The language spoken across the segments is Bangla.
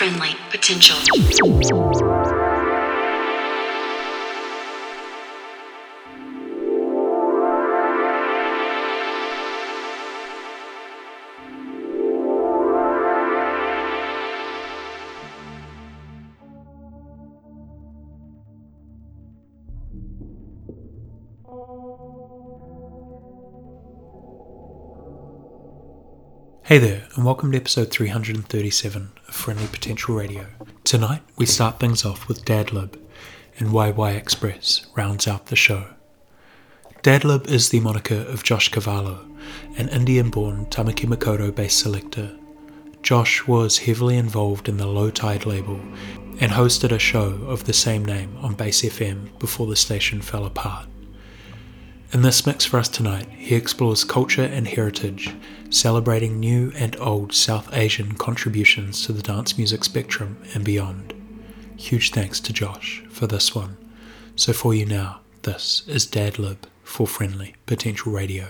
friendly potential. Hey there, and welcome to episode 337 of Friendly Potential Radio. Tonight, we start things off with Dadlib, and YY Express rounds out the show. Dadlib is the moniker of Josh Cavallo, an Indian born Tamaki Makaurau based selector. Josh was heavily involved in the Low Tide label and hosted a show of the same name on Bass FM before the station fell apart. In this mix for us tonight, he explores culture and heritage, celebrating new and old South Asian contributions to the dance music spectrum and beyond. Huge thanks to Josh for this one. So for you now, this is Dadlib for Friendly Potential Radio.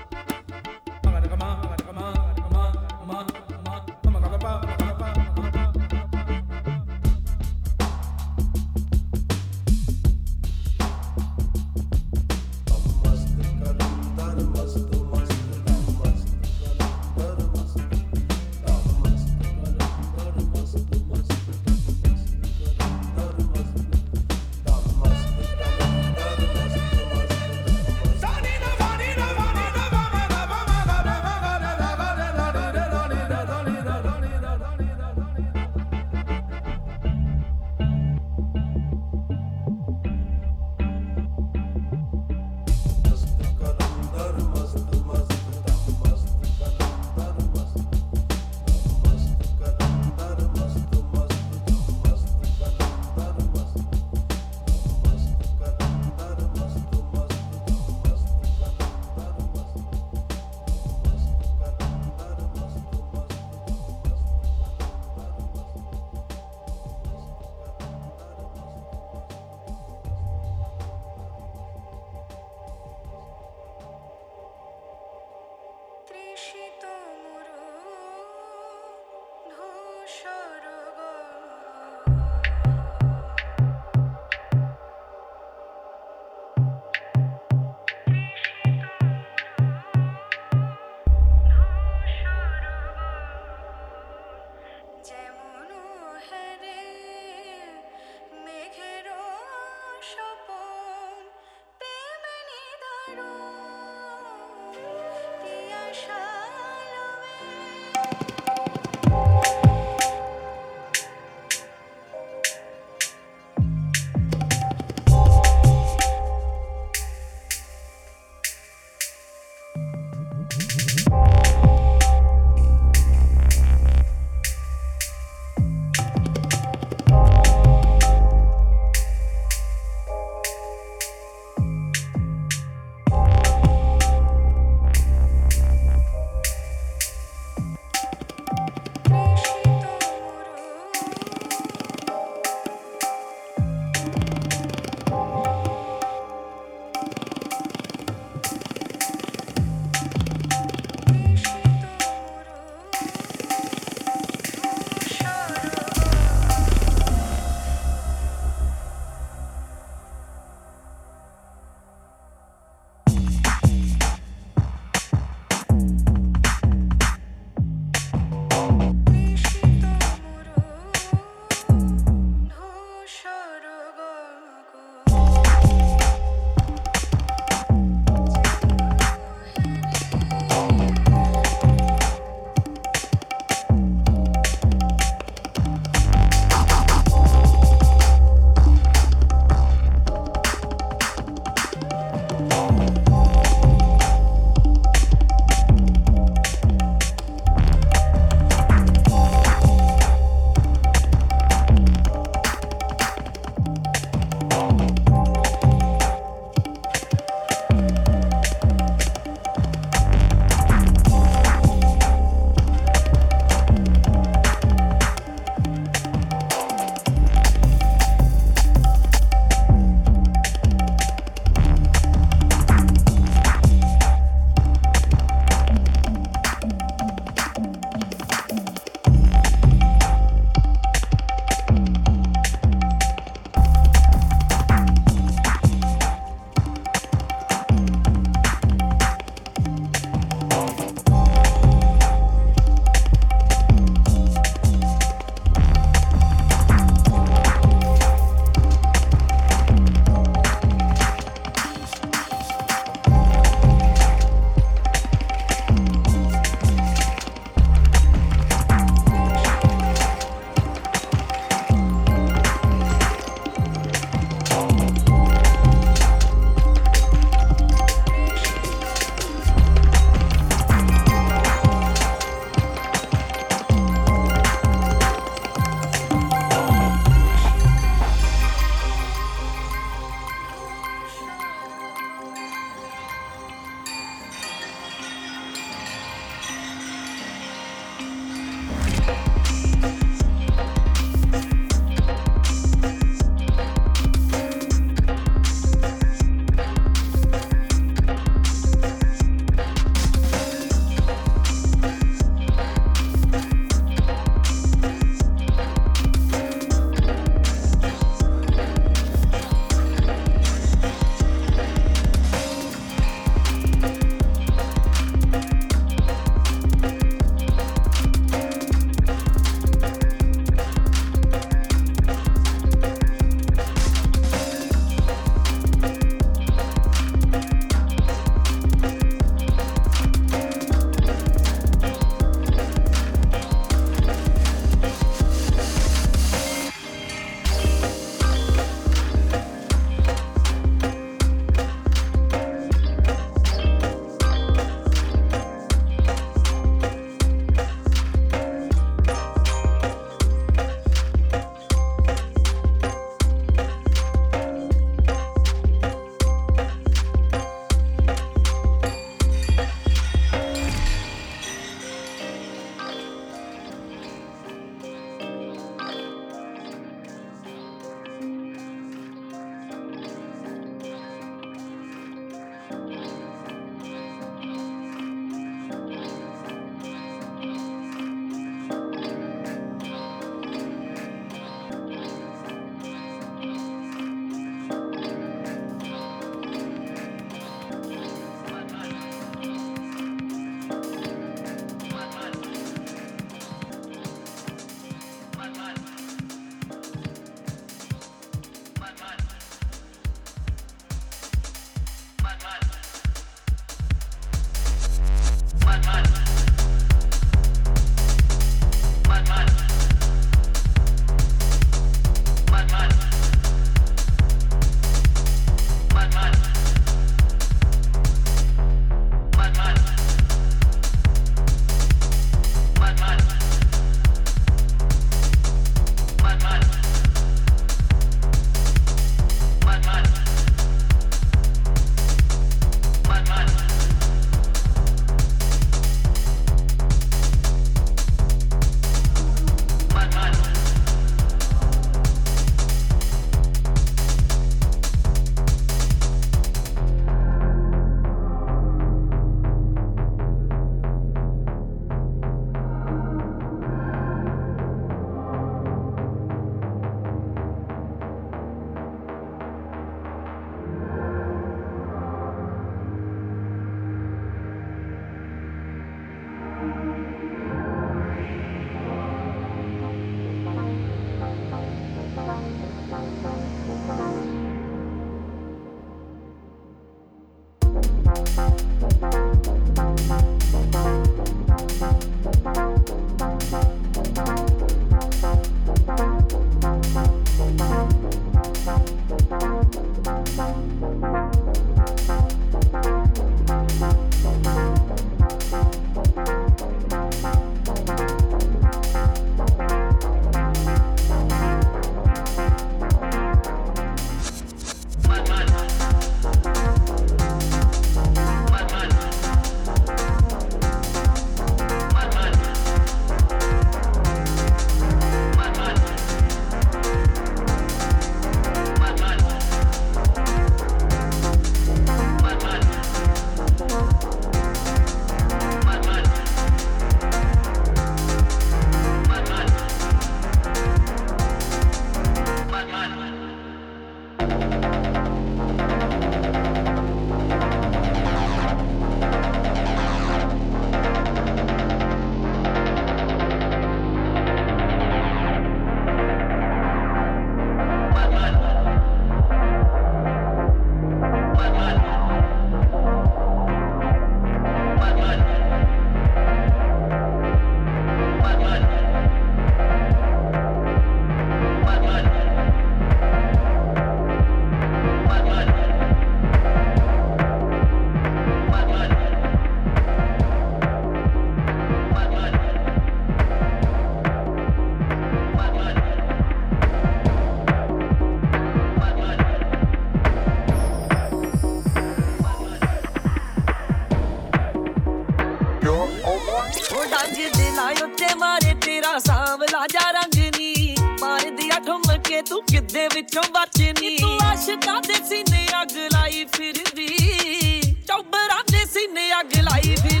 ਤਾਜ਼ਾ ਰੰਗ ਨੀ। ਮਾਰਦੀ ਅਠਮ ਕੇ ਤੂੰ ਕਿੱਦੇ ਵਿੱਚੋਂ ਬਚਨੀ? ਤੂੰ ਆਸ਼ਿਕਾ ਦੇ ਸੀਨੇ ਅੱਗ ਲਾਈ ਫਿਰਦੀ। ਚੌਬਰਾਂ ਦੇ ਸੀਨੇ ਅੱਗ ਲਾਈ ਫਿਰਦੀ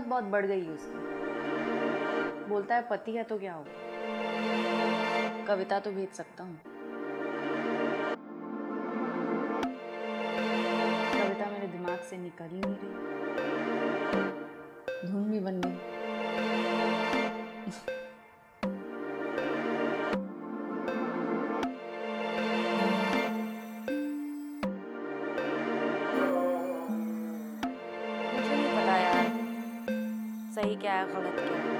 बहुत बढ़ गई उसकी। बोलता है, पति है तो क्या हो कविता तो भेज सकता हूँ। कविता मेरे दिमाग से निकल ही नहीं रही। धुन भी बन गई। حقيقة غلط كان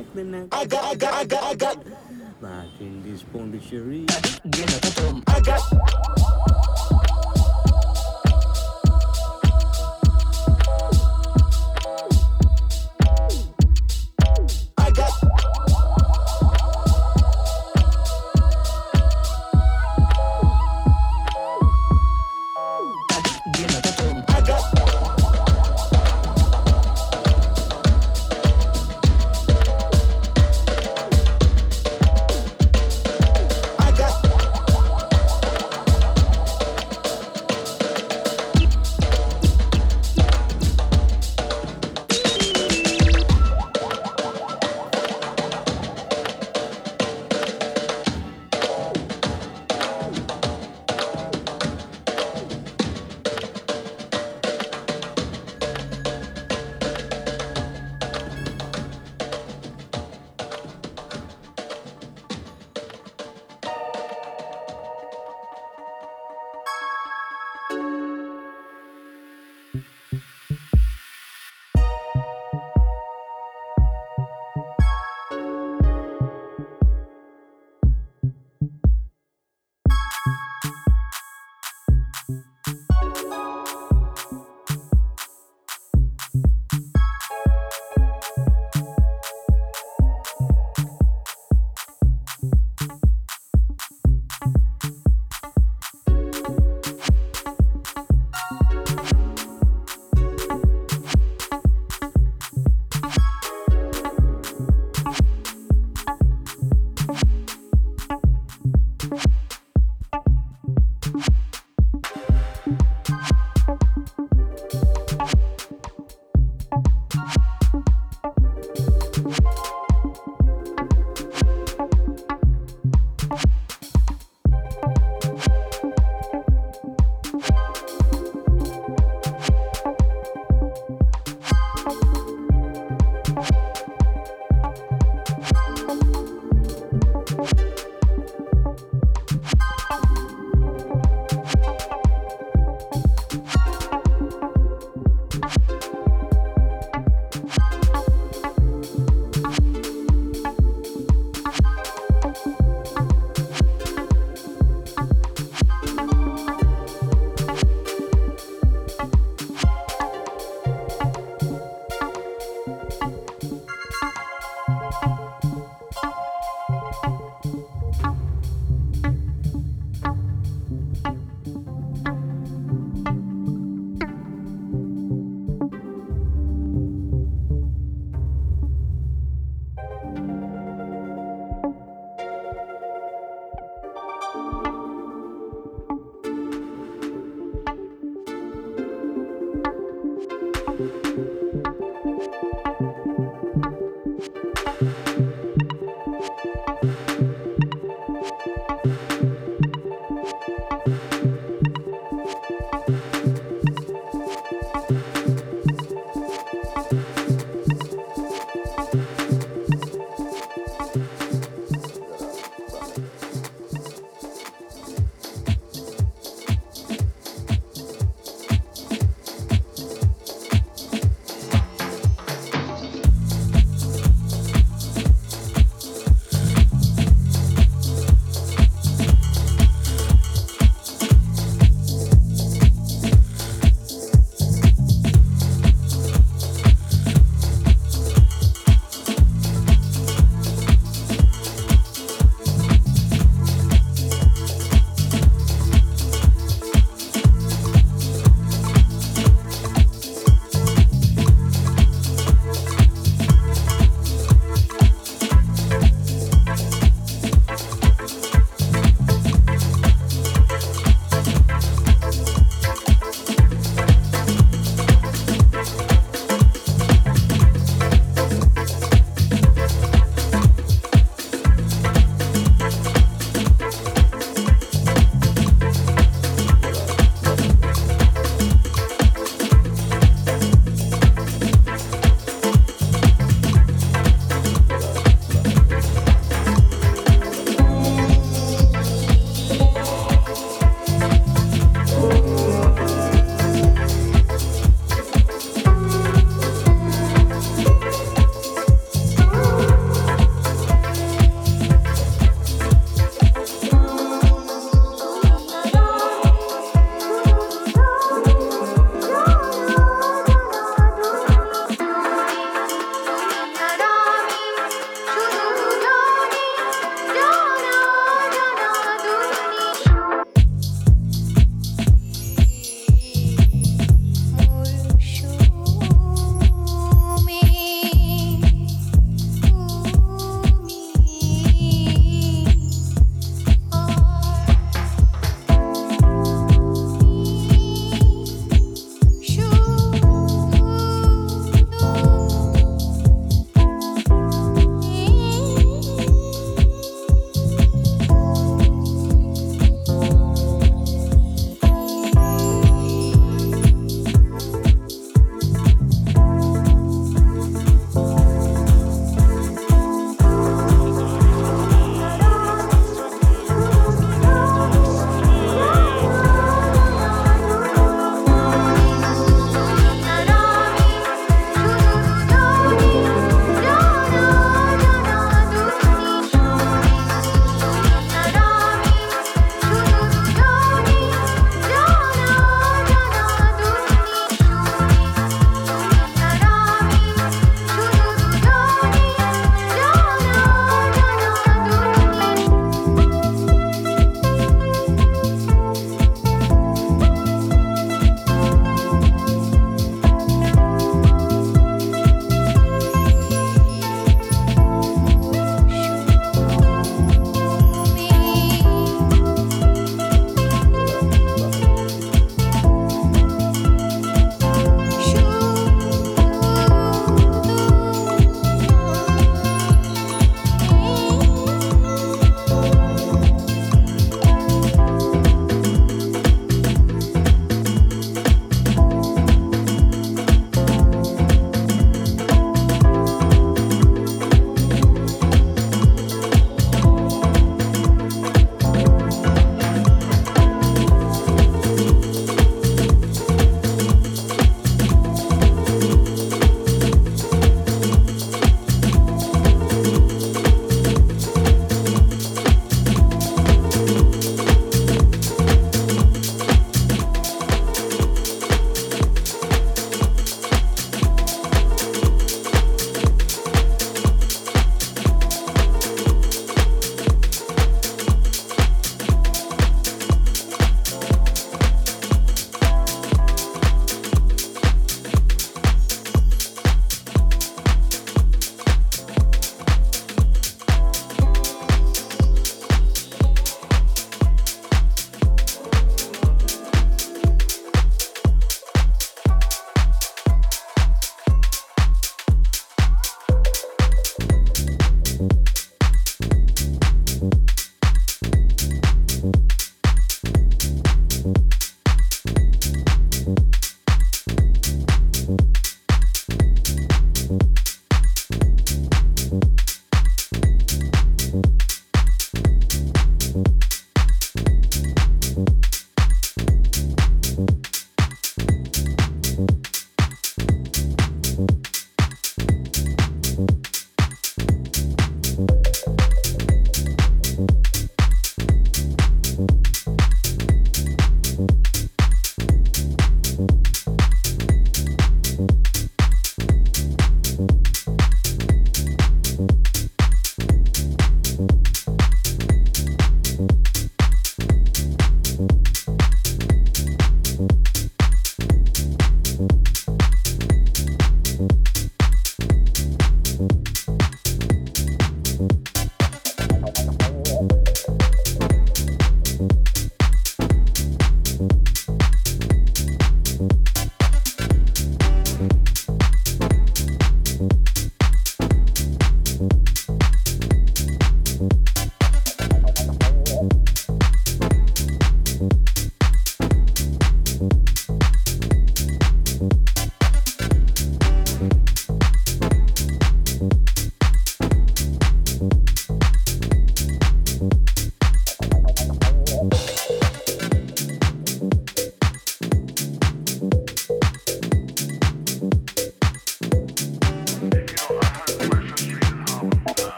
I got, I got, I got, I got. Aga Lakin biz Pondicherry Gene tutum Aga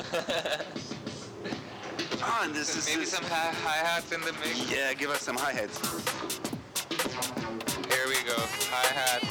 Ah, John, this is maybe this. some hi hats in the mix. Yeah, give us some hi hats. Here we go, hi hats.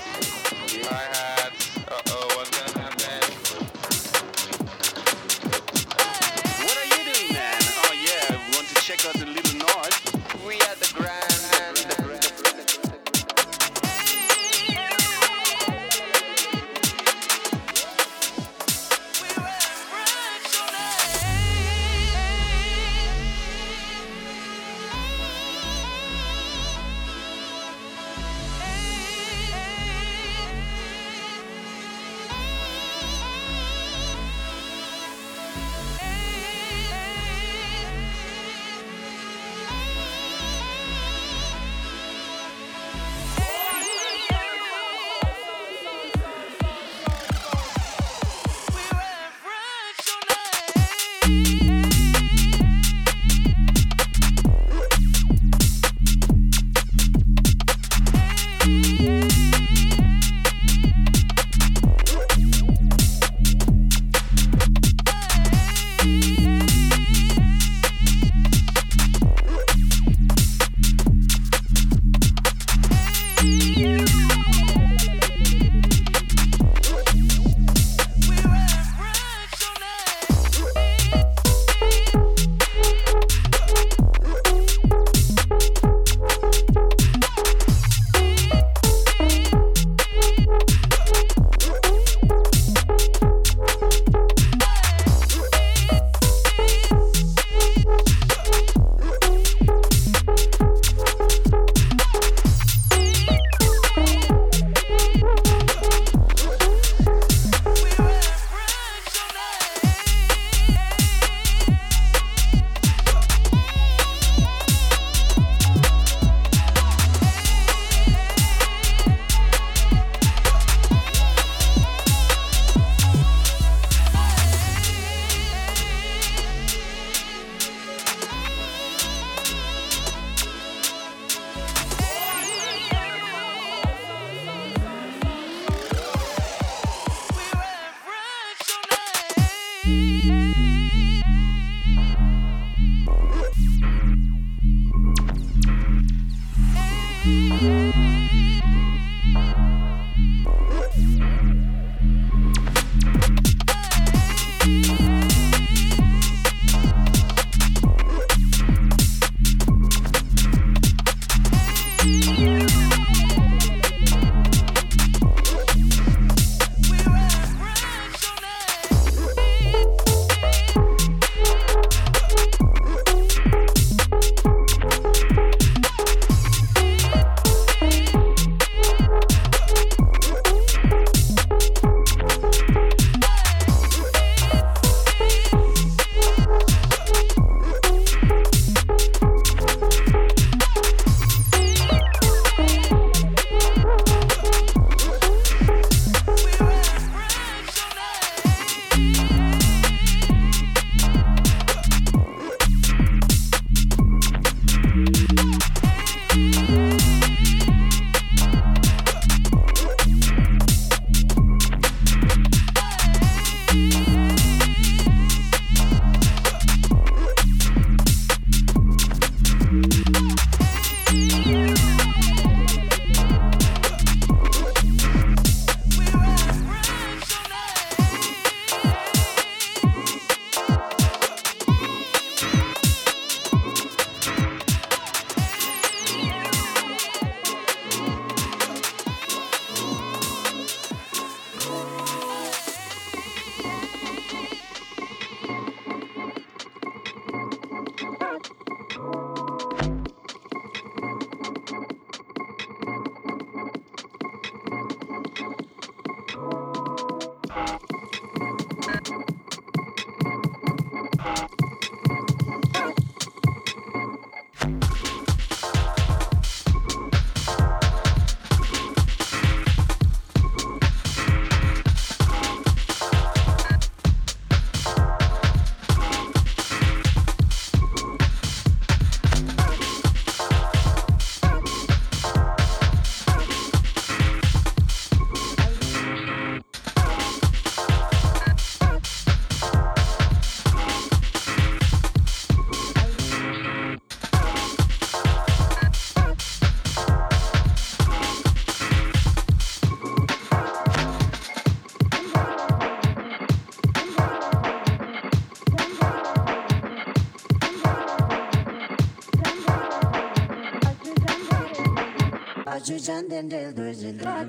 Duysan dendel the dendel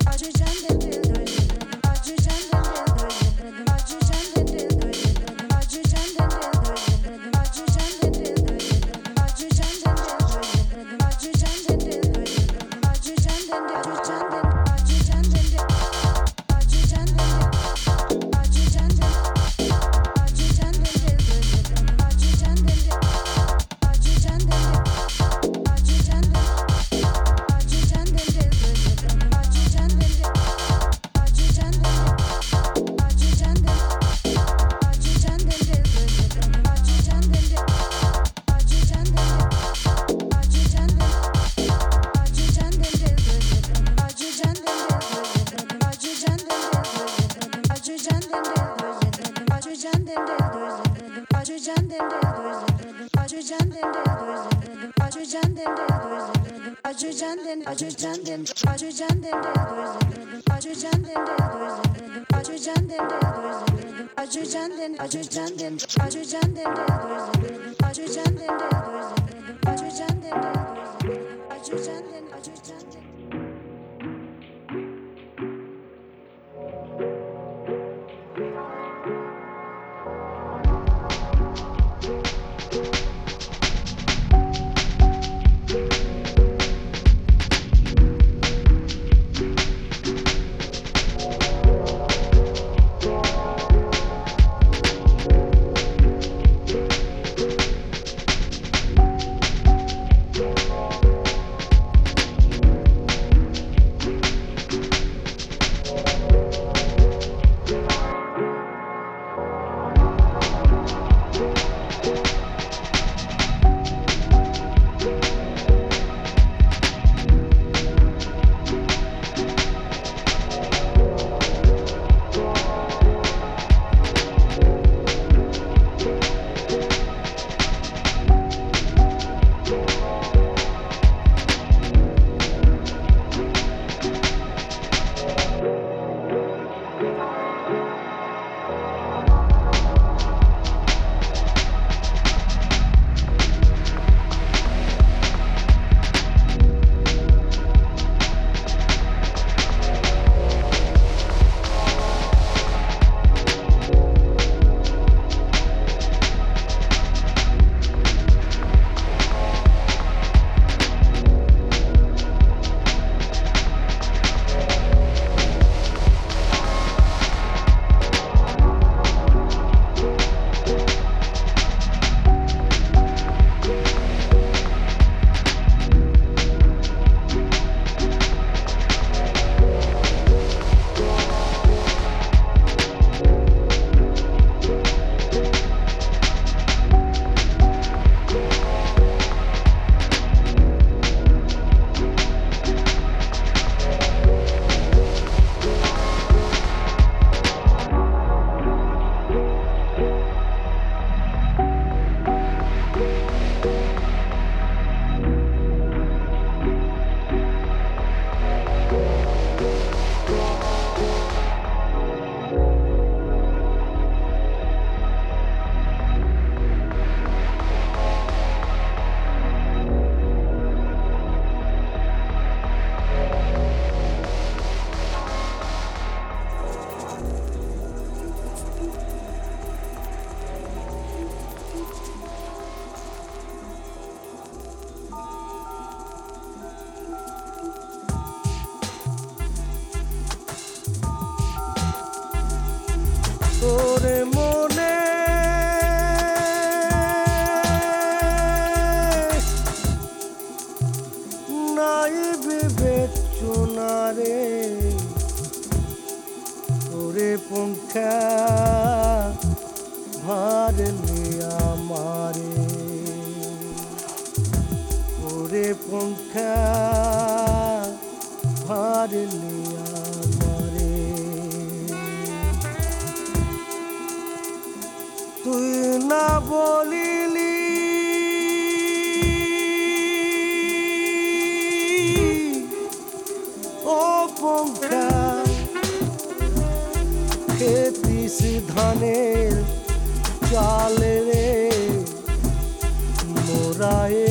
I just সোনারে ওরে পঙ্খারে আমারে। ওরে পঙ্খা আমারে। তুই না বলি বেশি ধানের চালে রে মোরায়ে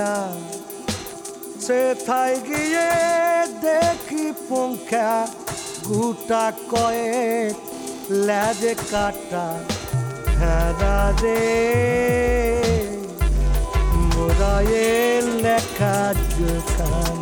পঙ্খা সেথায় গিয়ে দেখি পঙ্খা গুটা কয়েক ল্যাজে কাটা। ভেড়া রে মোরায়ে লেখা জোখান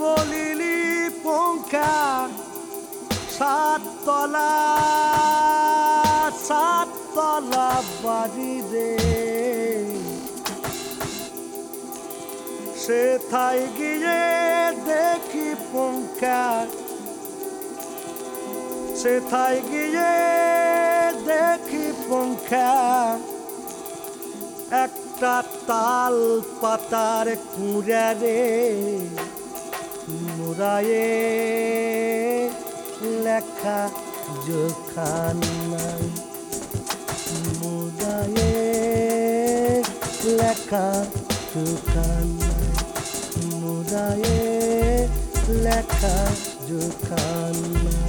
বলিলি পঙ্খা সাততলা সাততলা বাড়ি রে। সেথায় গিয়ে দেখি পঙ্খা, সেথায় গিয়ে দেখি পঙ্খা। একটা তাল পাতার কুঁড়া রে। মুরায়ে লেখা জোখান নাই। মুরায়ে লেখা জোখান নাই। মুরায়ে লেখা জোখান নাই।